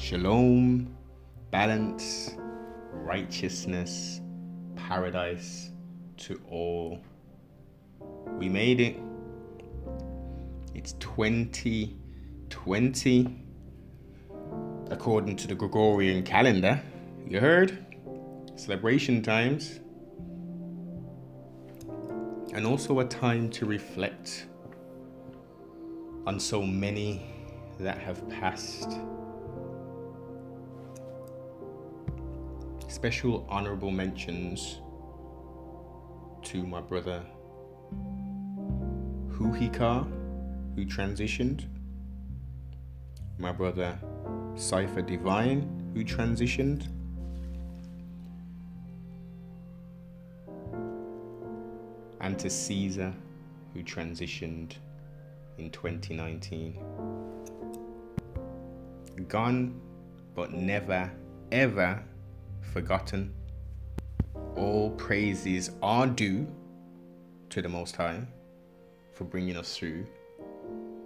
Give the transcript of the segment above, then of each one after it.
Shalom, balance, righteousness, paradise to all. We made it. It's 2020 according to the Gregorian calendar. You heard? Celebration times. And also a time to reflect on so many that have passed. Special honorable mentions to my brother Huhika, who transitioned, my brother Cypher Divine, who transitioned, and to Caesar, who transitioned in 2019. Gone, but never, ever forgotten. All praises are due to the Most High for bringing us through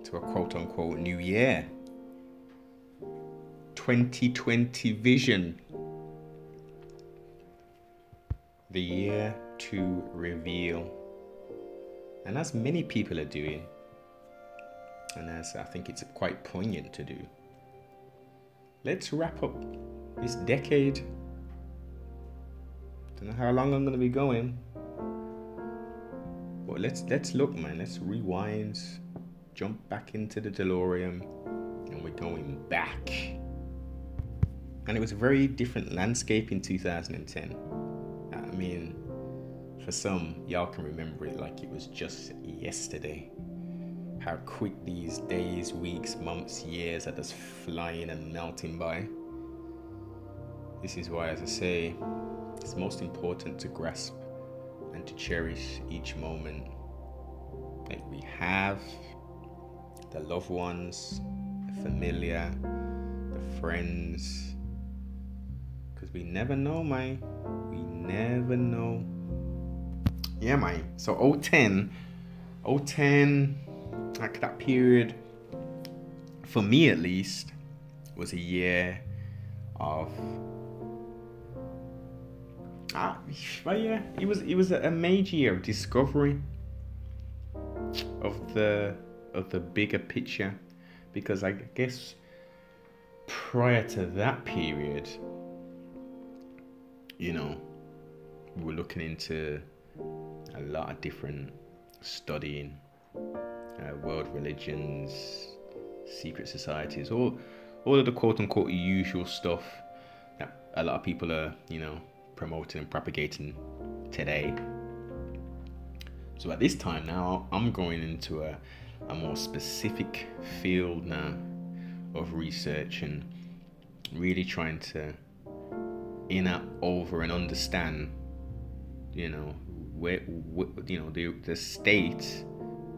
to a quote unquote new year. 2020 vision. The year to reveal. And as many people are doing, and as I think it's quite poignant to do, let's wrap up this decade. How long I'm gonna be going. But let's let's look man, let's rewind, jump back into the DeLorean, and we're going back. And it was a very different landscape in 2010. I mean, for some, y'all can remember it like it was just yesterday. How quick these days, weeks, months, years are just flying and melting by. This is why, as I say, it's most important to grasp and to cherish each moment that we have, the loved ones, the familiar, the friends, because we never know, man. We never know. Yeah, man. So 010, 010, like that period, for me at least, was a year of. Ah, yeah, it was it was a major year of discovery of the of the bigger picture, because I guess prior to that period, you know, we were looking into a lot of different studying, uh, world religions, secret societies, all all of the quote unquote usual stuff that a lot of people are, you know, promoting and propagating today. So at this time now, I'm going into a, a more specific field now of research and really trying to inner over and understand you know where, where you know the the state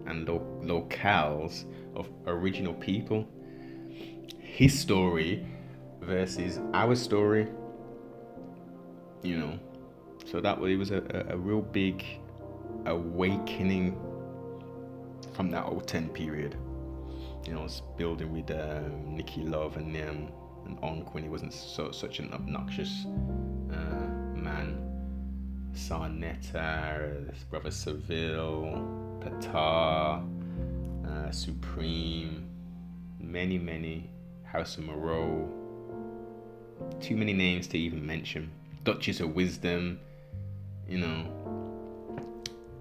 and lo- locales of original people his story versus our story you know so that way it was a, a, real big awakening from that 010 period you know, was building with um, Nikki Love and um, and Onk when he wasn't so such an obnoxious uh, man. Sarnetta, his brother Seville, Patar, uh, Supreme, many, many, House of Moreau. Too many names to even mention. Duchess of Wisdom, you know.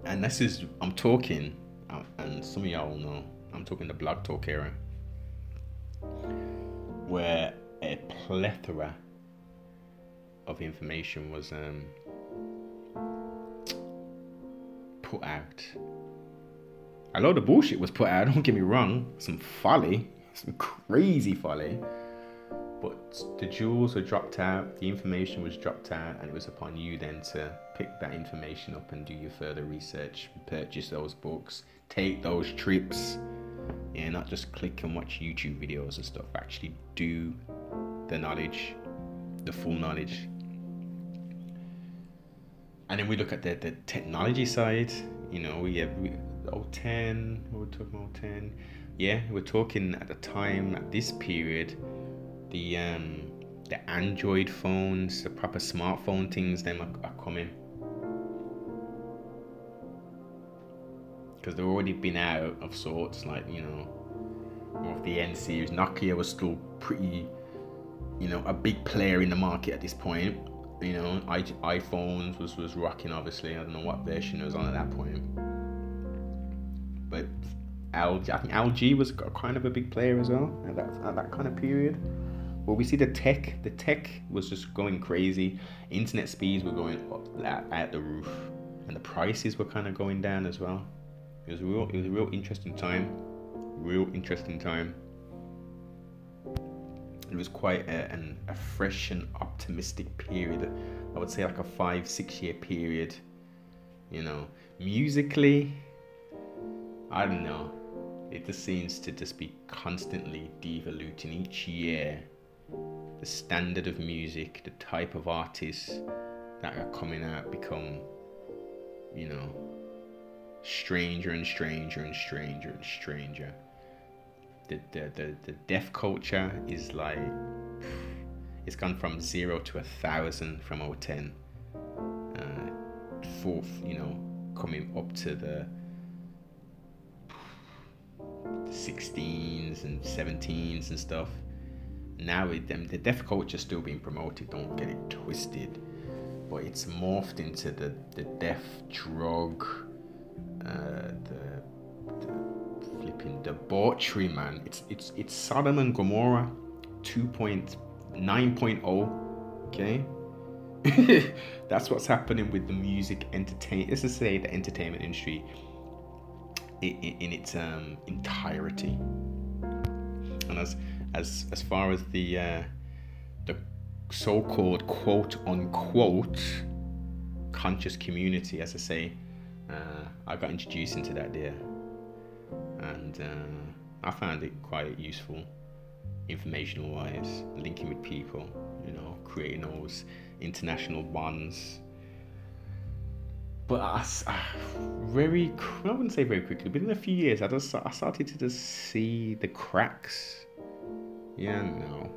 And this is, I'm talking, uh, and some of y'all know, I'm talking the Blog Talk era, where a plethora of information was um, put out. A lot of bullshit was put out, don't get me wrong, some folly, some crazy folly. But the jewels were dropped out, the information was dropped out, and it was upon you then to pick that information up and do your further research, purchase those books, take those trips. Yeah, not just click and watch YouTube videos and stuff. Actually, do the knowledge, the full knowledge. And then we look at the, the technology side. You know, we have we, 010, we're talking about 010. Yeah, we're talking at the time, at this period, the um, the Android phones, the proper smartphone things, them are, are coming. Because they've already been out of sorts, like you know, of the N series. Nokia was still pretty, you know, a big player in the market at this point. You know, I, iPhones was was rocking. Obviously, I don't know what version it was on at that point, but LG, I think LG was kind of a big player as well at that at that kind of period. Well, we see the tech, the tech was just going crazy. Internet speeds were going up at, the roof, and the prices were kind of going down as well. It was real. It was a real interesting time. Real interesting time. It was quite a, an, a fresh and optimistic period. I would say like a five, six year period. You know, musically, I don't know. It just seems to just be constantly devoluting each year. The standard of music, the type of artists that are coming out become, you know, stranger and stranger and stranger and stranger. The the the, the deaf culture is like it's gone from zero to a thousand from 010. Uh, fourth, you know, coming up to the 16s and 17s and stuff. Now with them, the deaf culture still being promoted. Don't get it twisted, but it's morphed into the the deaf drug, uh, the, the flipping debauchery, man. It's it's it's Sodom and Gomorrah 2.9.0. Okay. That's what's happening with the music entertainment. Let's just say the entertainment industry in, in its um, entirety. And as as as far as the uh, the so-called quote unquote conscious community, as I say, uh, I got introduced into that there, and uh, I found it quite useful, informational wise, linking with people, you know, creating those international bonds but I, I, very I wouldn't say very quickly, but in a few years, I just I started to just see the cracks. Yeah, no.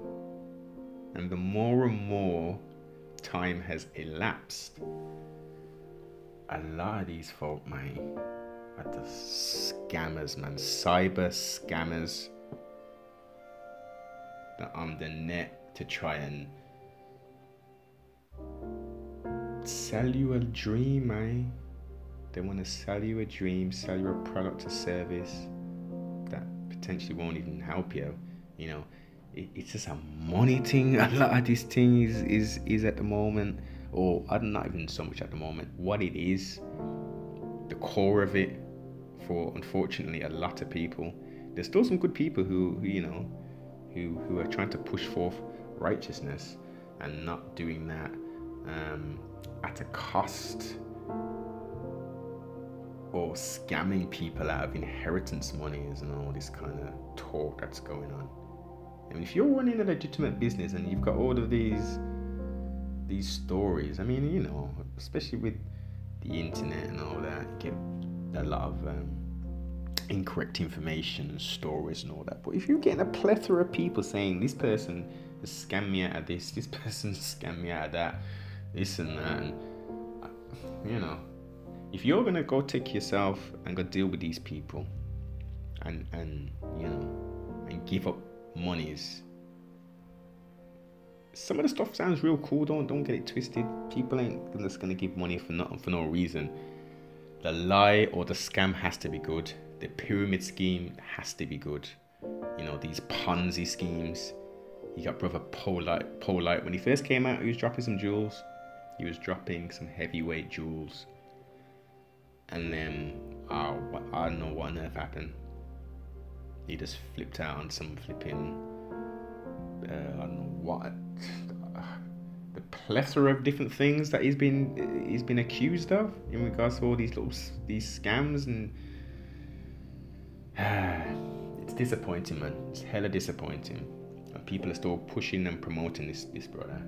And the more and more time has elapsed, a lot of these folk, man, are the scammers, man, cyber scammers that are on the net to try and sell you a dream, man. They want to sell you a dream, sell you a product or service that potentially won't even help you. You know, it's just a money thing. A lot of this thing is, is, is at the moment, or I'm not even so much at the moment, what it is, the core of it for unfortunately a lot of people. There's still some good people who, who you know, who, who are trying to push forth righteousness and not doing that um, at a cost or scamming people out of inheritance monies and all this kind of talk that's going on. I mean, if you're running a legitimate business and you've got all of these these stories, I mean, you know, especially with the internet and all that, you get a lot of um, incorrect information and stories and all that. But if you're getting a plethora of people saying this person has scammed me out of this, this person scammed me out of that, this and that. And, you know, if you're gonna go take yourself and go deal with these people, and and you know, and give up monies. Some of the stuff sounds real cool. Don't don't get it twisted. People ain't just gonna give money for nothing for no reason. The lie or the scam has to be good. The pyramid scheme has to be good. You know these Ponzi schemes. You got brother Polight. Polight when he first came out, he was dropping some jewels he was dropping some heavyweight jewels. And then, oh, I don't know what on earth happened. He just flipped out on some flipping, uh, know what, the plethora of different things that he's been he's been accused of in regards to all these little these scams and it's disappointing, man. It's hella disappointing. And people are still pushing and promoting this this brother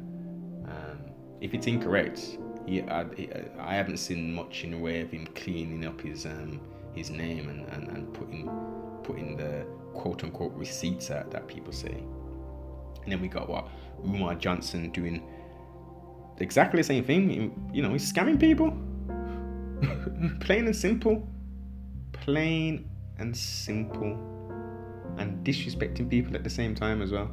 if it's incorrect, he, I, I haven't seen much in the way of him cleaning up his um, his name and, and, and putting the quote unquote receipts out that people say. And then we got what Umar Johnson doing exactly the same thing. You know, he's scamming people. Plain and simple. Plain and simple. And disrespecting people at the same time as well.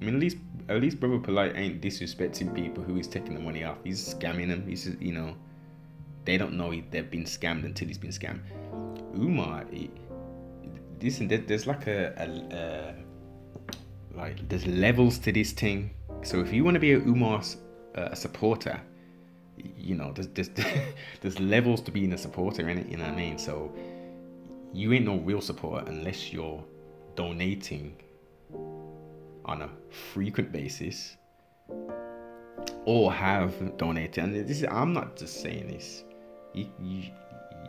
I mean, at least at least Brother Polight ain't disrespecting people who he's taking the money off. He's scamming them. He's you know, they don't know they've been scammed until he's been scammed. Umar, he, listen, there's like a, a, a like there's levels to this thing. So if you want to be a Umar uh, supporter, you know, there's there's there's levels to being a supporter in it. You know what I mean? So you ain't no real supporter unless you're donating on a frequent basis or have donated. And this is I'm not just saying this. You, you,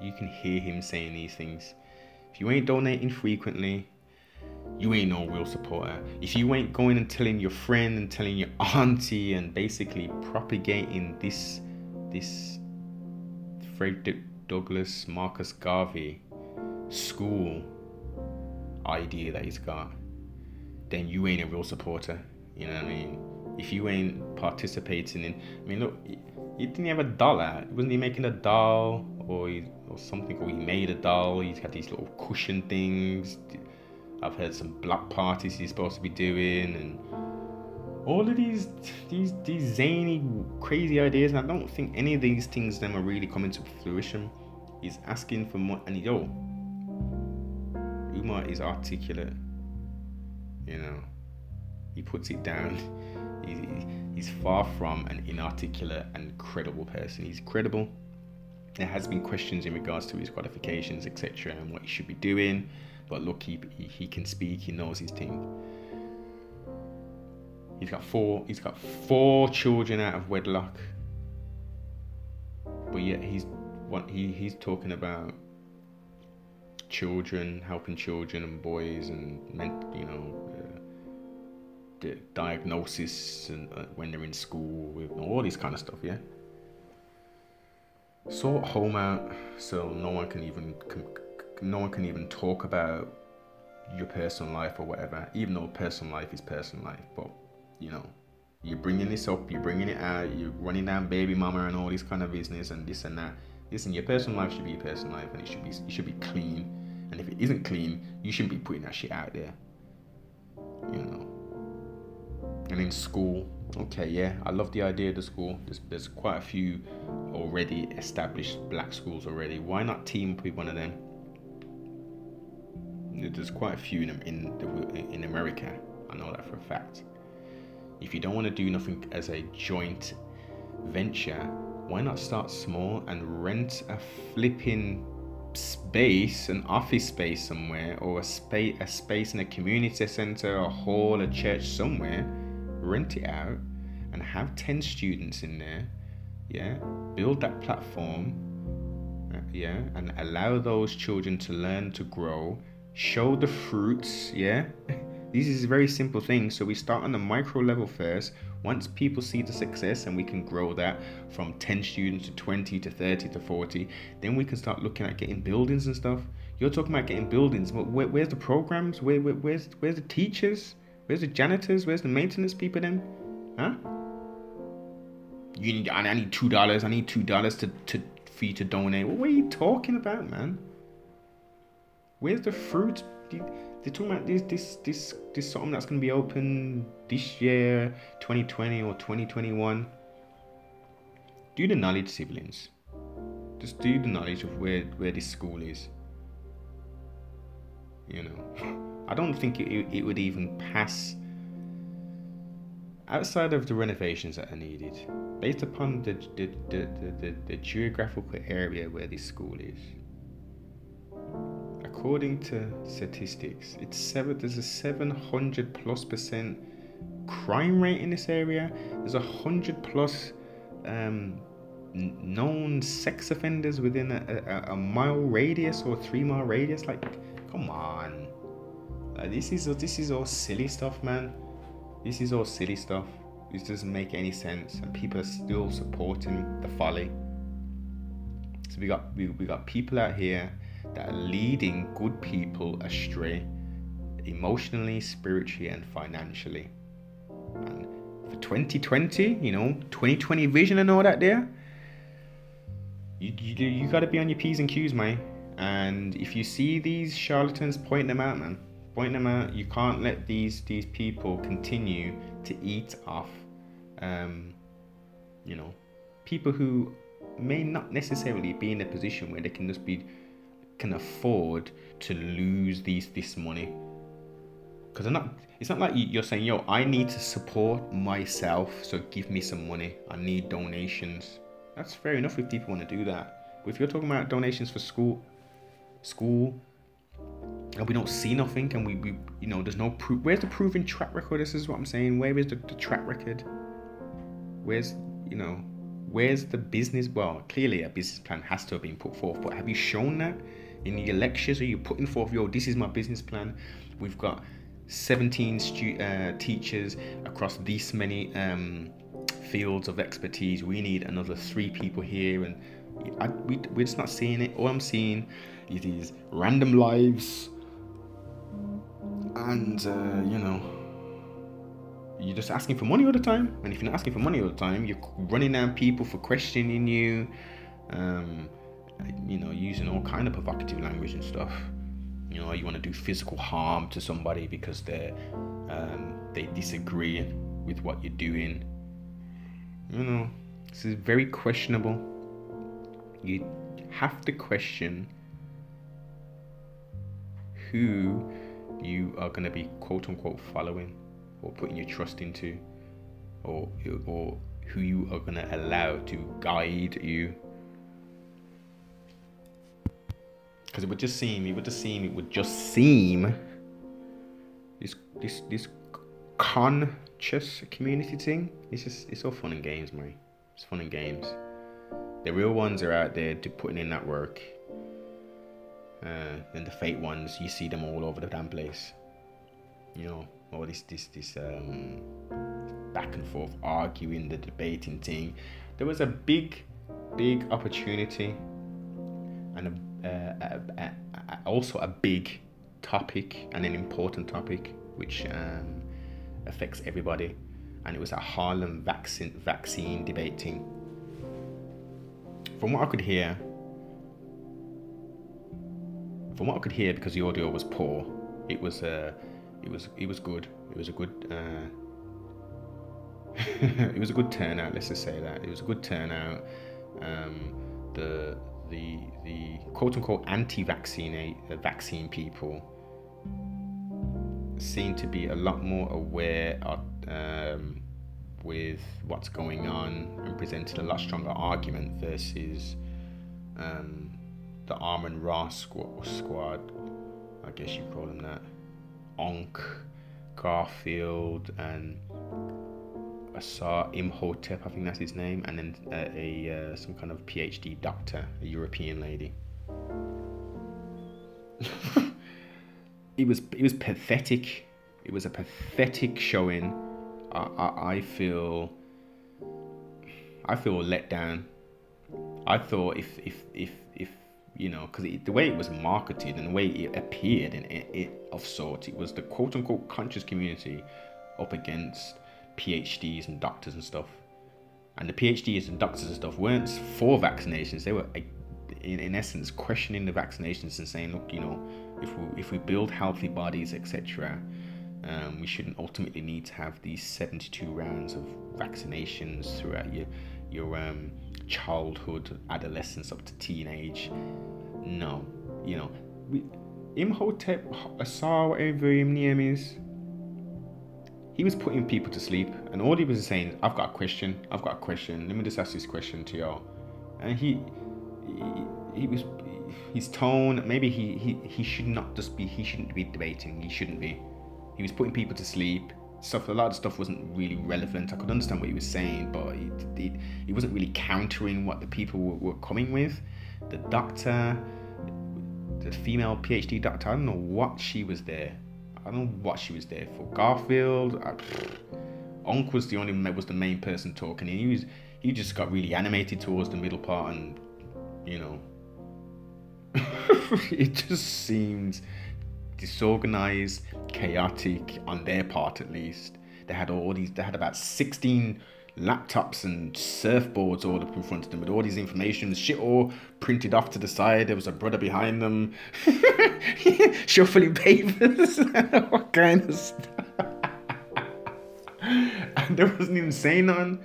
you can hear him saying these things. If you ain't donating frequently, you ain't no real supporter. If you ain't going and telling your friend and telling your auntie and basically propagating this this Frederick Douglass Marcus Garvey school idea that he's got, then you ain't a real supporter. You know what I mean? If you ain't participating in, I mean, look, he didn't have a doll out. Wasn't he making a doll or he, or something? Or he made a doll. He's got these little cushion things. I've heard some block parties he's supposed to be doing, and all of these these these zany, crazy ideas. And I don't think any of these things them are really coming to fruition. He's asking for more, and yo, oh, Umar is articulate. You know, he puts it down. He's, he's far from an inarticulate and credible person. He's credible. There has been questions in regards to his qualifications, etc., and what he should be doing. But look, he, he, can speak. He knows his thing. He's got four. He's got four children out of wedlock. But yet he's what he he's talking about children, helping children and boys, and you know the diagnosis and uh, when they're in school, all this kind of stuff. Yeah. Sort home out so no one can even no one can even talk about your personal life or whatever. Even though personal life is personal life, but you know you're bringing this up, you're bringing it out, you're running down baby mama and all this kind of business and this and that. Listen, your personal life should be your personal life and it should be it should be clean. And if it isn't clean, you shouldn't be putting that shit out there. You know and in school okay yeah i love the idea of the school. There's, there's quite a few already established black schools already. Why not team up with one of them? There's quite a few in in, in america. I know that for a fact. If you don't want to do nothing as a joint venture why not start small and rent a flipping space, an office space somewhere, or a space, a space in a community center, a hall, a church somewhere, rent it out and have 10 students in there yeah? Build that platform uh, yeah? And allow those children to learn to grow show the fruits yeah? This is very simple things so we start on the micro level first. Once people see the success and we can grow that from 10 students to 20 to 30 to 40 then we can start looking at getting buildings and stuff. You're talking about getting buildings. But where, where's the programs? Where, where, where's where's the teachers Where's the janitors? Where's the maintenance people then? Huh? You need I need two dollars. I need two dollars to, to for you to donate. what are you talking about, man? Where's the fruit? They're talking about this this this this something that's gonna be open this year, 2020 or 2021. Do the knowledge, siblings. Just do the knowledge of where where this school is. You know. I don't think it, it would even pass outside of the renovations that are needed, based upon the, the, the, the, the geographical area where this school is. According to statistics, it's seven, there's a 700 plus percent crime rate in this area. There's a hundred plus um, known sex offenders within a, a, a mile radius or three mile radius. Like, come on this is this is all silly stuff, man. This is all silly stuff. This doesn't make any sense, and people are still supporting the folly. So we got we, we got people out here that are leading good people astray, emotionally, spiritually, and financially. And for 2020, you know, 2020 vision and all that there, you, you, you got to be on your P's and Q's, mate. And if you see these charlatans, point them out, man. Point them out. You can't let these these people continue to eat off, um, you know, people who may not necessarily be in a position where they can just be can afford to lose these this money. Because I'm not it's not like you're saying yo i need to support myself so give me some money. I need donations. That's fair enough if people want to do that. But if you're talking about donations for school school and we don't see nothing and we, we you know there's no proof. Where's the proven track record? This is what i'm saying. Where is the, the track record? Where's you know where's the business? Well clearly a business plan has to have been put forth but have you shown that in your lectures? Are you putting forth yo this is my business plan? We've got 17 stu- uh, teachers across these many um, fields of expertise. We need another three people here and I, we, we're just not seeing it. All i'm seeing is these random lives and uh, you know you're just asking for money all the time and if you're not asking for money all the time you're running down people for questioning you um, you know, using all kind of provocative language and stuff. You know, you want to do physical harm to somebody because they um, they disagree with what you're doing. You know, this is very questionable. You have to question who you are going to be quote unquote following or putting your trust into or or who you are going to allow to guide you. Because it would just seem it would just seem it would just seem this this this conscious community thing it's just it's all fun and games man. It's fun and games. The real ones are out there to putting in that work uh, and the fake ones you see them all over the damn place you know all this this this um, back and forth arguing the debating thing there was a big big opportunity and a uh, also a big topic and an important topic which um, affects everybody. And it was a Harlem vaccine vaccine debating. From what I could hear, from what I could hear, because the audio was poor, it was uh, it was it was good. It was a good. Uh, it was a good turnout. Let's just say that it was a good turnout. Um, the the the quote unquote anti-vaccine uh, vaccine people seem to be a lot more aware of, um, with what's going on and presented a lot stronger argument versus um, the Armin Ross squad, squad. I guess you call them that. Onk, Garfield, and Asar Imhotep, I think that's his name, and then uh, a uh, some kind of PhD doctor, a European lady. it was it was pathetic. It was a pathetic showing. I, I, I feel I feel let down. I thought if if if you know because the way it was marketed and the way it appeared and it, it of sorts, it was the quote unquote conscious community up against PhDs and doctors and stuff. And the PhDs and doctors and stuff weren't for vaccinations. They were, in, in essence, questioning the vaccinations and saying, look, you know, if we, if we build healthy bodies, etc., um, we shouldn't ultimately need to have these 72 rounds of vaccinations throughout your your um, childhood, adolescence, up to teenage. No, you know, we, Imhotep Asar, whatever his name is, he was putting people to sleep, and all he was saying, "I've got a question. I've got a question. Let me just ask this question to y'all." And he, he, he was, his tone. Maybe he, he, he should not just be. He shouldn't be debating. He shouldn't be. He was putting people to sleep. Stuff. A lot of stuff wasn't really relevant. I could understand what he was saying, but he, he, he wasn't really countering what the people were, were coming with. The doctor, the female PhD doctor. I don't know what she was there I don't know what she was there for. Garfield, I, Onk was the only was the main person talking. He was he just got really animated towards the middle part, and you know, it just seemed disorganized, chaotic on their part at least. They had all these. They had about sixteen laptops and surfboards all up in front of them with all these information, shit all printed off to the side. There was a brother behind them, shuffling papers, what kind of stuff. and there wasn't even saying none.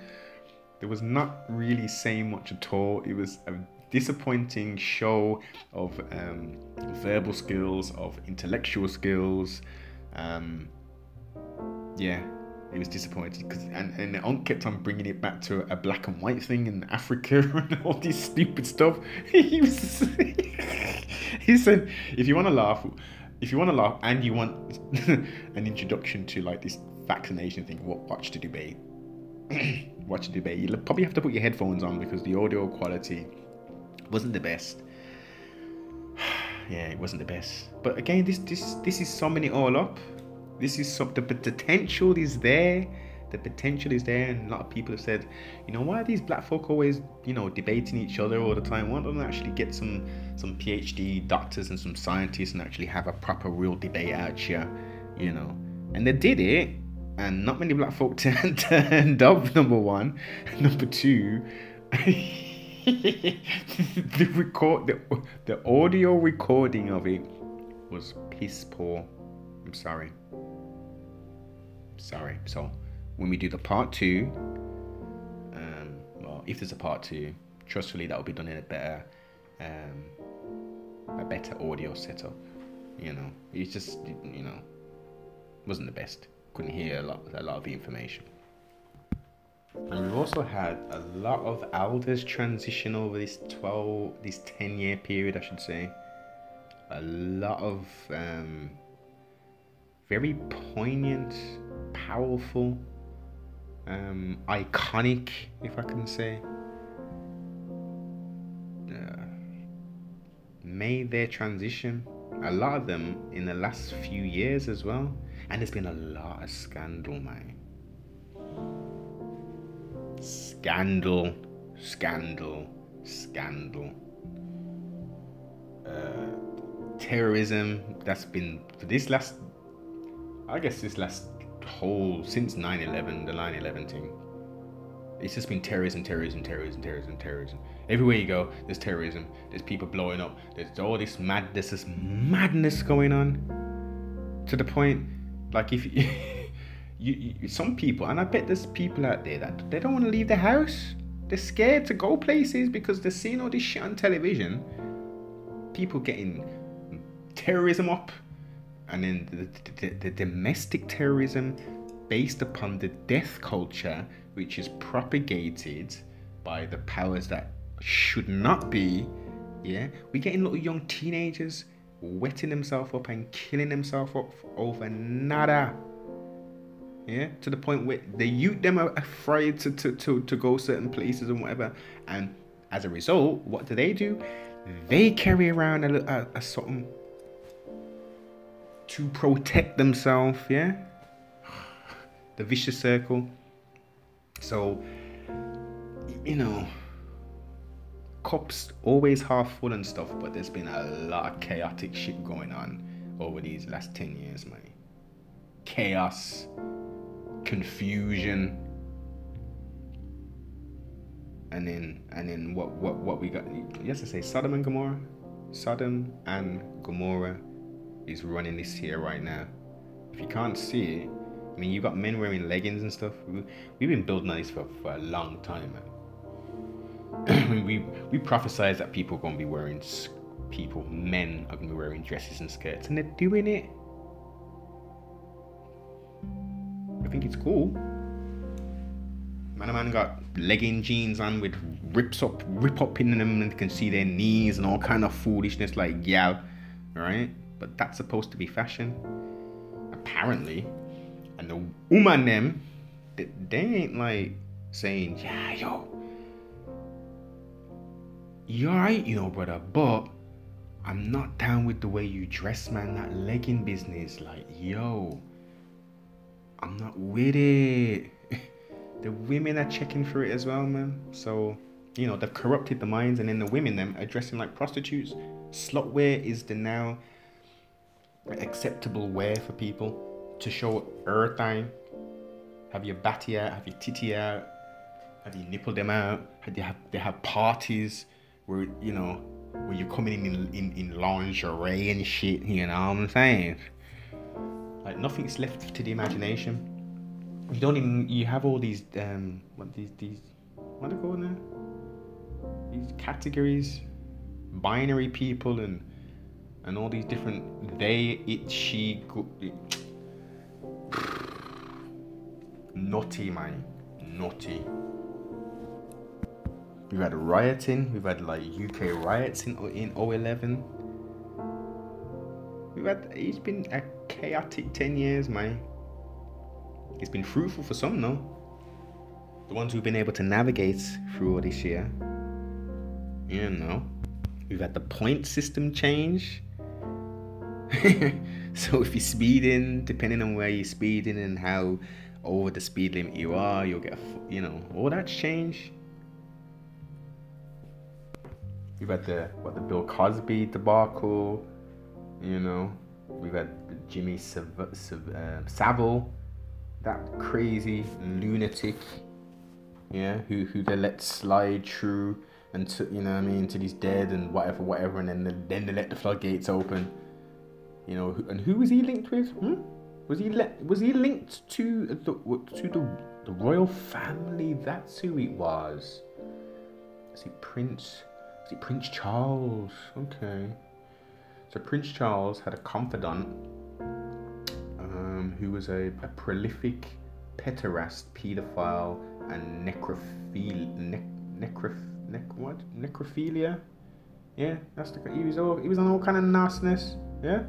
There was not really saying much at all. It was a disappointing show of um, verbal skills, of intellectual skills. Um, yeah, it was disappointing because and and the kept on bringing it back to a black and white thing in Africa and all this stupid stuff. he was he said, if you want to laugh, if you want to laugh and you want an introduction to like this vaccination thing, what watch the debate. watch the debate. You'll probably have to put your headphones on because the audio quality wasn't the best. yeah, it wasn't the best. But again, this this this is summing it all up. This is something. The potential is there. The potential is there, and a lot of people have said, you know, why are these black folk always, you know, debating each other all the time? Why don't they actually get some some PhD doctors and some scientists and actually have a proper, real debate out here, you know? And they did it, and not many black folk turned, turned up. Number one, number two. the record the, the audio recording of it was piss poor. I'm sorry. Sorry. So when we do the part two, um, well, if there's a part two, trustfully that will be done in a better, um, a better audio setup. You know, it's just you know, wasn't the best. Couldn't hear a lot, a lot of the information. And we've also had a lot of elders transition over this 12, this 10 year period, I should say. A lot of um, very poignant, powerful, um, iconic, if I can say, uh, made their transition. A lot of them in the last few years as well. And there's been a lot of scandal, man Scandal, scandal, scandal. Uh, terrorism, that's been for this last, I guess, this last whole, since 9 11, the 9 11 thing. It's just been terrorism, terrorism, terrorism, terrorism, terrorism. Everywhere you go, there's terrorism. There's people blowing up. There's all this madness, this madness going on. To the point, like if you, you, some people, and I bet there's people out there that they don't want to leave the house. They're scared to go places because they're seeing all this shit on television. People getting terrorism up, and then the, the, the domestic terrorism based upon the death culture, which is propagated by the powers that should not be. Yeah, we're getting little young teenagers wetting themselves up and killing themselves up over nada yeah to the point where the youth them are afraid to, to, to, to go certain places and whatever. And as a result what do they do? They carry around a, a, a something to protect themselves yeah? The vicious circle. So you know cups always half full and stuff but there's been a lot of chaotic shit going on over these last 10 years man chaos confusion. And then and then what what what we got yes i say Sodom and Gomorrah. Sodom and Gomorrah is running this here right now. If you can't see it I mean you got men wearing leggings and stuff. We, we've been building on this for, for a long time we we prophesied that people are going to be wearing people men are going to be wearing dresses and skirts and they're doing it I think it's cool. Man, a man got legging jeans on with rips up, rip up in them, and you can see their knees and all kind of foolishness like yeah, right? But that's supposed to be fashion, apparently. And the woman them, they, ain't like saying yeah, yo, you alright, you know, brother, but I'm not down with the way you dress, man. That legging business, like yo I'm not with it. the women are checking for it as well, man. So, you know, they've corrupted the minds, and then the women them are dressing like prostitutes. Slut wear is the now acceptable wear for people to show time. have your batty out, have your titty out, have you nipple them out. They have they have parties where you know where you're coming in in, in, in lingerie and shit. You know what I'm saying? Like nothing's left to the imagination. You don't even you have all these um what these these what are they called now? These categories, binary people and and all these different they it she go, it, naughty man. Naughty. We've had rioting. We've had like uk riots in in 011 we've had it's been a chaotic 10 years man it's been fruitful for some though the ones who've been able to navigate through all this year you know we've had the point system change so if you're speeding, depending on where you're speeding and how over the speed limit you are, you'll get, you know, all that's changed. You've had the what the Bill Cosby debacle, you know. We've had Jimmy Sav- Sav- uh, Savile, that crazy lunatic, yeah, who who they let slide through and you know what I mean until he's dead and whatever whatever, and then the, then they let the floodgates open you know, and who was he linked with? Hmm? Was he was he linked to the to the the royal family? That's who it was. Is it Prince? Is it Prince Charles? Okay. So Prince Charles had a confidant um, who was a, a prolific pederast, paedophile, and necrophile, ne- necroph, nec- what? necrophilia. Yeah, that's the. He was all. He was on all kind of nastiness. Yeah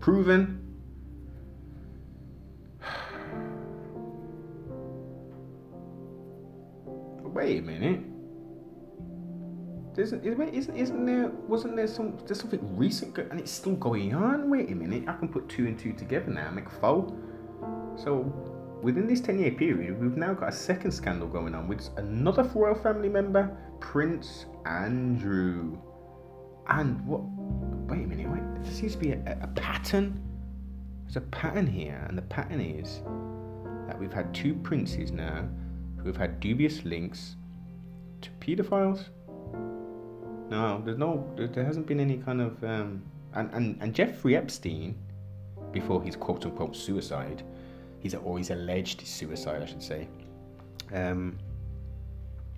proven. Wait a minute. Isn't, isn't, isn't there, wasn't there some, there's something recent and it's still going on? Wait a minute, I can put two and two together now, make four. So, within this 10 year period, we've now got a second scandal going on with another royal family member, Prince Andrew. And what, wait a minute, wait, there seems to be a, a pattern. There's a pattern here, and the pattern is that we've had two princes now who have had dubious links to paedophiles. No, there's no, there hasn't been any kind of, um, and, and, and Jeffrey Epstein, before his quote unquote suicide, he's always alleged suicide, I should say. Um,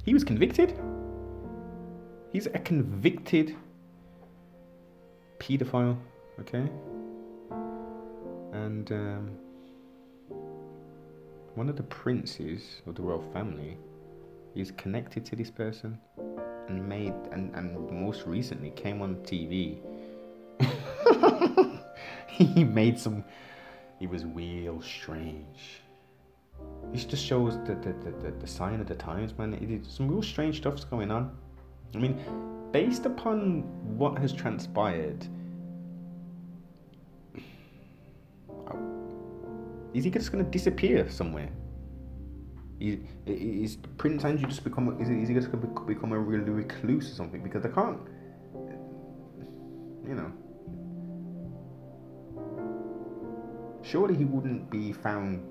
he was convicted. He's a convicted pedophile, okay? And um, one of the princes of the royal family is connected to this person and made, and, and most recently came on TV. he made some, he was real strange. This just shows the, the, the, the, sign of the times, man. It, it, some real strange stuff's going on. I mean, based upon what has transpired, is he just going to disappear somewhere? Is, Prince Andrew just become? Is, is he just to become a real recluse or something? Because they can't, you know. Surely he wouldn't be found,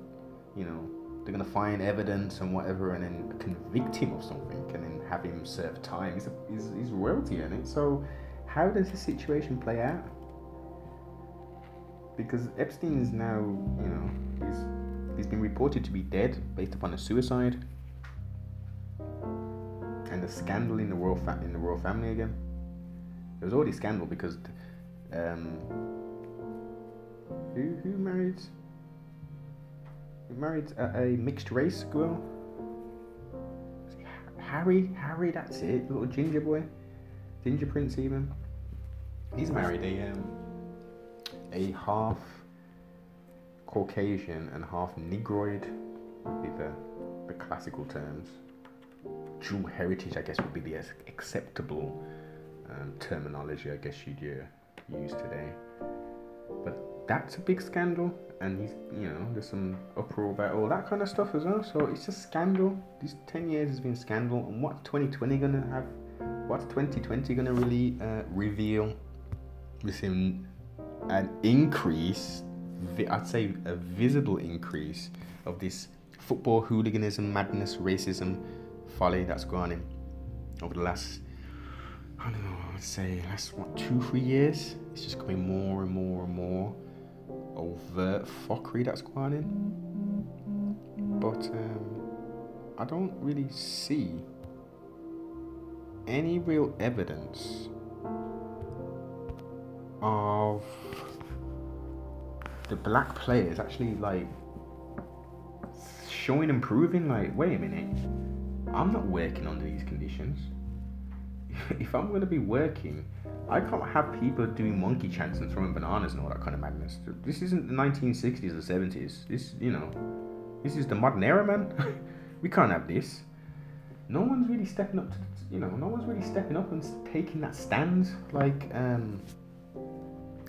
you know, they're gonna find evidence and whatever and then convict him of something and then have him serve time. He's, a, he's, he's royalty in it. So how does this situation play out? Because Epstein is now, you know, he's he's been reported to be dead based upon a suicide and a scandal in the royal fa- in the royal family again. There was already scandal because um, who who married married a, a, mixed race girl. Harry, Harry, that's it. Little ginger boy, ginger prince even. He's married a um, a half Caucasian and half Negroid would be the the classical terms. Dual heritage, I guess, would be the acceptable um, terminology. I guess you'd uh, use today. But that's a big scandal and he's you know there's some uproar about all that kind of stuff as well. So it's a scandal. These ten years has been scandal, and what's 2020 gonna have? What's 2020 gonna really uh, reveal? Within an increase, I'd say a visible increase of this football hooliganism, madness, racism, folly that's gone in over the last, I don't know, I would say last what two, three years. It's just becoming more and more and more overt fuckery that's gone in. But um, I don't really see any real evidence of the black players actually like showing and proving like wait a minute i'm not working under these conditions. If i'm going to be working i can't have people doing monkey chants and throwing bananas and all that kind of madness. This isn't the 1960s or 70s this you know this is the modern era man. We can't have this. No one's really stepping up to you know no one's really stepping up and taking that stand like um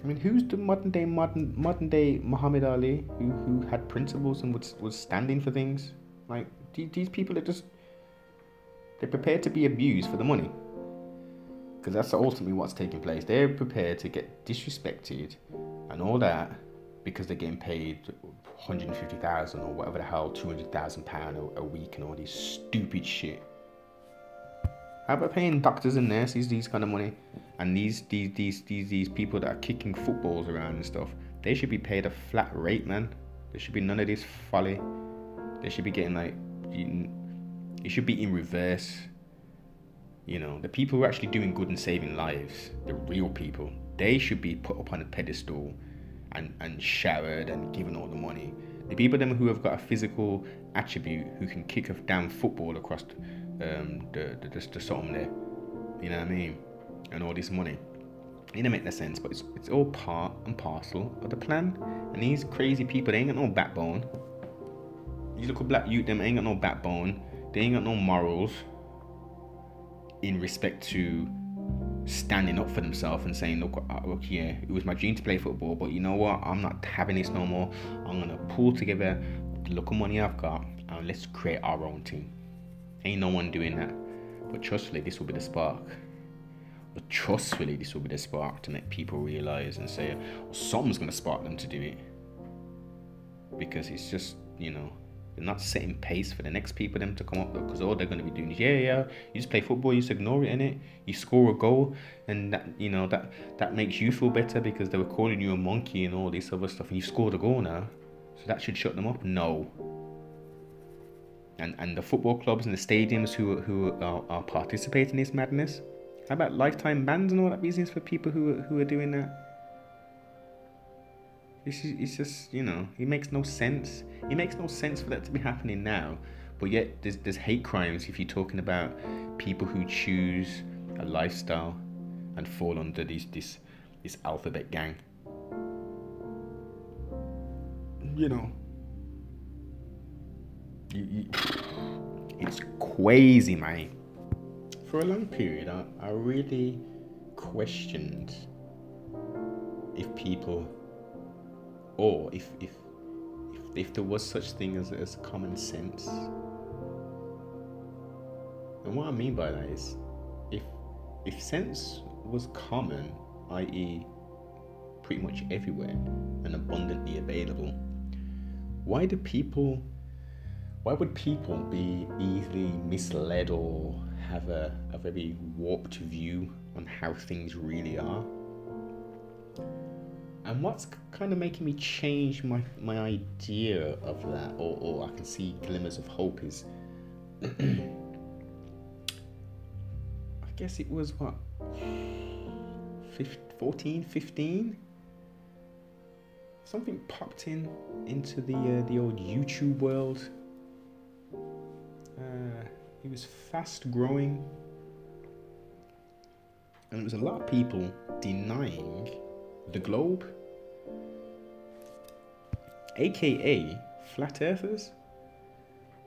I mean, who's the modern day modern modern day Muhammad Ali who, who had principles and was was standing for things? Like these people are just they're prepared to be abused for the money. Because that's ultimately what's taking place. They're prepared to get disrespected and all that because they're getting paid 150,000 or whatever the hell, 200,000 pound a week and all this stupid shit. How about paying doctors and nurses these kind of money? And these these these these these people that are kicking footballs around and stuff, they should be paid a flat rate, man. There should be none of this folly. They should be getting like, it should be in reverse. You know, the people who are actually doing good and saving lives, the real people, they should be put up on a pedestal and, and showered and given all the money. The people them who have got a physical attribute who can kick a damn football across um, the, the, the, the there. You know what I mean? And all this money. It don't make no sense, but it's, it's all part and parcel of the plan. And these crazy people, they ain't got no backbone. These little black youth, them ain't got no backbone. They ain't got no morals in respect to standing up for themselves and saying, look, uh, look, yeah, it was my dream to play football, but you know what? I'm not having this no more. I'm gonna pull together the little money I've got and let's create our own team. Ain't no one doing that. But trustfully, this will be the spark. But trustfully, this will be the spark to make people realize and say, well, something's going to spark them to do it. Because it's just, you know, they're not setting pace for the next people them to come up because all they're going to be doing is yeah yeah you just play football you just ignore it in it you score a goal and that you know that that makes you feel better because they were calling you a monkey and all this other stuff and you scored a goal now so that should shut them up no and, and the football clubs and the stadiums who, who are, are participating in this madness? How about lifetime bans and all that business for people who, who are doing that? It's, it's just, you know, it makes no sense. It makes no sense for that to be happening now. But yet, there's, there's hate crimes if you're talking about people who choose a lifestyle and fall under this, this, this alphabet gang. You know, you, you, it's crazy, mate. For a long period, I, I really questioned if people, or if if if, if there was such thing as, as common sense. And what I mean by that is, if if sense was common, i.e., pretty much everywhere and abundantly available, why do people why would people be easily misled or have a, a very warped view on how things really are? And what's kind of making me change my, my idea of that, or, or I can see glimmers of hope, is I guess it was what 15, 14, 15? Something popped in into the uh, the old YouTube world uh, he was fast growing, and there was a lot of people denying the globe, aka flat earthers.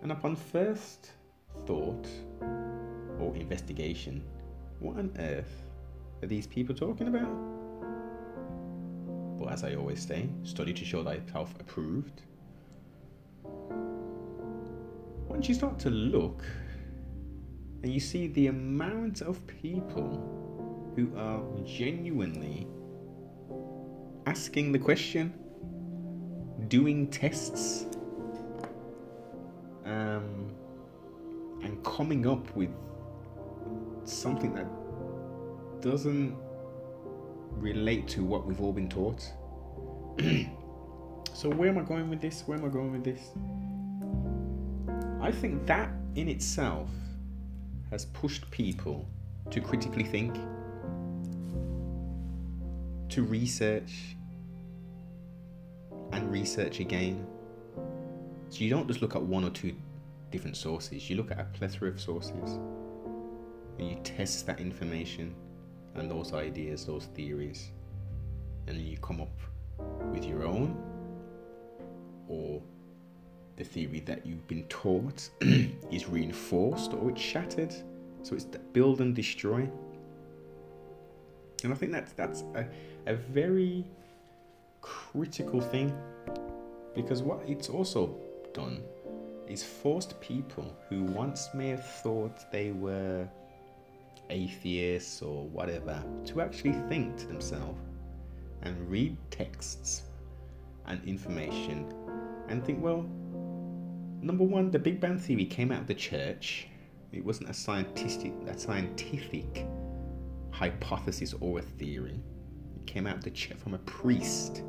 And upon first thought or investigation, what on earth are these people talking about? But as I always say, study to show thyself approved once you start to look and you see the amount of people who are genuinely asking the question, doing tests, um, and coming up with something that doesn't relate to what we've all been taught. so, where am I going with this? Where am I going with this? I think that in itself has pushed people to critically think, to research, and research again. So you don't just look at one or two different sources, you look at a plethora of sources and you test that information and those ideas, those theories, and then you come up with your own or the theory that you've been taught is reinforced or it's shattered. So it's build and destroy. And I think that's that's a, a very critical thing because what it's also done is forced people who once may have thought they were atheists or whatever to actually think to themselves and read texts and information and think, well, number one, the Big Bang Theory came out of the church. It wasn't a scientific, a scientific hypothesis or a theory. It came out of the church from a priest.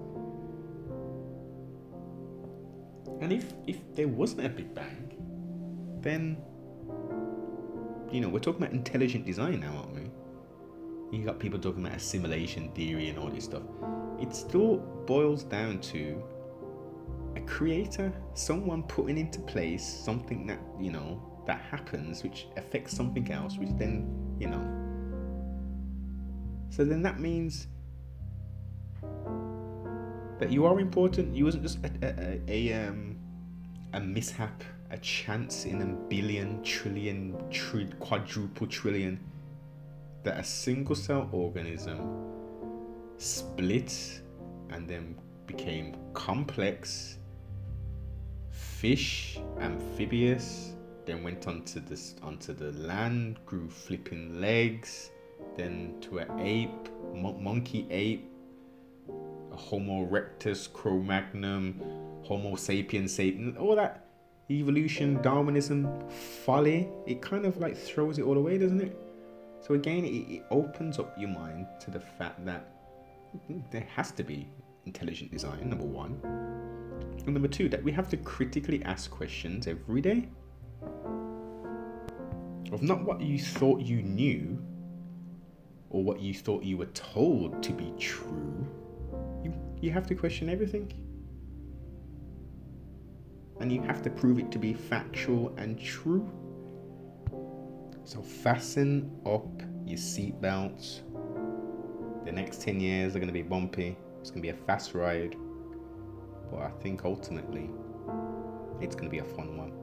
And if if there wasn't a Big Bang, then you know, we're talking about intelligent design now, aren't we? You got people talking about assimilation theory and all this stuff. It still boils down to a creator, someone putting into place something that, you know, that happens which affects something else, which then, you know. So then that means that you are important. You wasn't just a, a, a, a um, a mishap a chance in a billion, trillion, tri- quadruple trillion that a single cell organism split and then became complex, fish, amphibious, then went onto the, onto the land, grew flipping legs, then to an ape, mon- monkey ape, a Homo erectus, Cro-Magnon, Homo sapiens sapien, all that evolution, Darwinism, folly, it kind of like throws it all away, doesn't it? So again, it, it opens up your mind to the fact that mm, there has to be intelligent design, number one. And number two, that we have to critically ask questions every day of not what you thought you knew or what you thought you were told to be true. You, you have to question everything and you have to prove it to be factual and true. So fasten up your seatbelts. The next 10 years are going to be bumpy. It's going to be a fast ride. But I think ultimately it's going to be a fun one.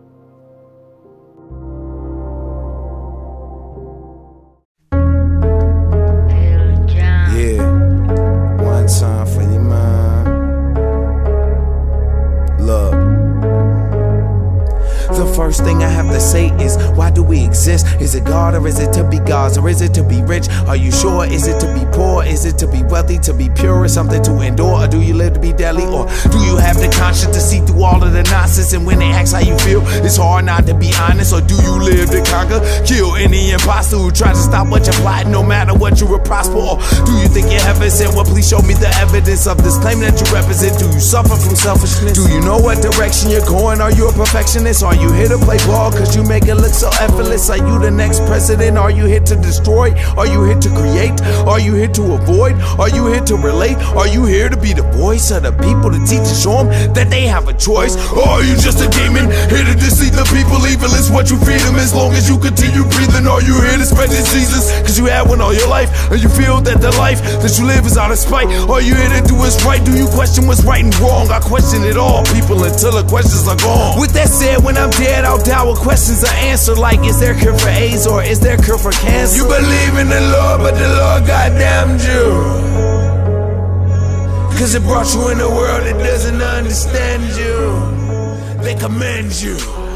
Thing I have to say is, why do we exist? Is it God or is it to be God's or is it to be rich? Are you sure? Is it to be poor? Is it to be wealthy? To be pure or something to endure? Or do you live to be deadly? Or do you have the conscience to see through all of the nonsense? And when they ask how you feel, it's hard not to be honest. Or do you live to conquer? Kill any imposter who tries to stop what you're plotting, no matter what you will prosper? Or do you think you're heaven sent? Well, please show me the evidence of this claim that you represent. Do you suffer from selfishness? Do you know what direction you're going? Are you a perfectionist? Are you here to play ball cause you make it look so effortless? Are you the next president? Are you here to destroy? Are you here to create? Are you here to avoid? Are you here to relate? Are you here to be the voice of the people to teach and show them that they have a choice? Or are you just a demon here to deceive the people? Evil is what you feed them as long as you continue breathing. Are you here to spread diseases? Cause you had one all your life and you feel that the life that you live is out of spite. Are you here to do what's right? Do you question what's right and wrong? I question it all, people, until the questions are gone. With that said, when I'm dead, I'll with questions are answered like is there cure for AIDS or is there cure for cancer? You believe in the Lord, but the Lord goddamned you. Cause it brought you in a world that doesn't understand you. They commend you.